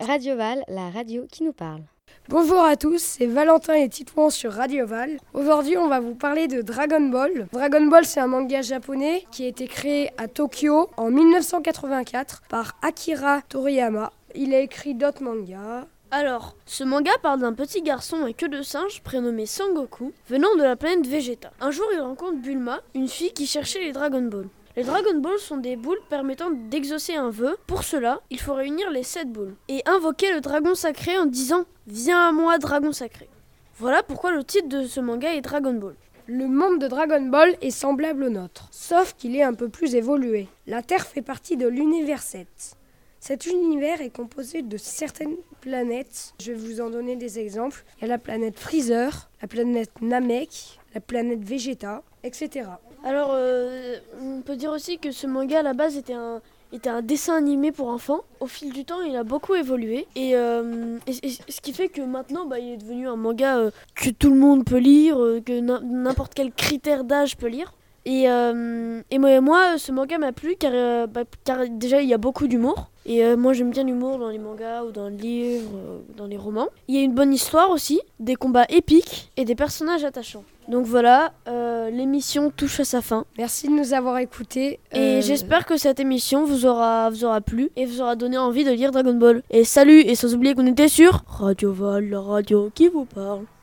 Radio Val, la radio qui nous parle. Bonjour à tous, c'est Valentin et Titouan sur Radio Val. Aujourd'hui, on va vous parler de Dragon Ball. Dragon Ball, c'est un manga japonais qui a été créé à Tokyo en 1984 par Akira Toriyama. Il a écrit d'autres mangas. Alors, ce manga parle d'un petit garçon à queue de singe prénommé Sangoku, venant de la planète Vegeta. Un jour, il rencontre Bulma, une fille qui cherchait les Dragon Ball. Les Dragon Balls sont des boules permettant d'exaucer un vœu. Pour cela, il faut réunir les 7 boules et invoquer le dragon sacré en disant Viens à moi, dragon sacré. Voilà pourquoi le titre de ce manga est Dragon Ball. Le monde de Dragon Ball est semblable au nôtre, sauf qu'il est un peu plus évolué. La Terre fait partie de l'univers 7. Cet univers est composé de certaines planètes. Je vais vous en donner des exemples. Il y a la planète Freezer, la planète Namek, la planète Vegeta, etc. Alors, euh, on peut dire aussi que ce manga à la base était un, était un dessin animé pour enfants. Au fil du temps, il a beaucoup évolué. Et, euh, ce qui fait que maintenant, bah, il est devenu un manga euh, que tout le monde peut lire, que n'im- n'importe quel critère d'âge peut lire. Et, et moi, ce manga m'a plu car, bah, car déjà, il y a beaucoup d'humour. Et moi, j'aime bien l'humour dans les mangas ou dans les livres, dans les romans. Il y a une bonne histoire aussi, des combats épiques et des personnages attachants. Donc voilà, euh, l'émission touche à sa fin. Merci de nous avoir écoutés. Et Euh, j'espère que cette émission vous aura, vous aura plu et vous aura donné envie de lire Dragon Ball. Et salut, et sans oublier qu'on était sur Radio Val, la radio qui vous parle.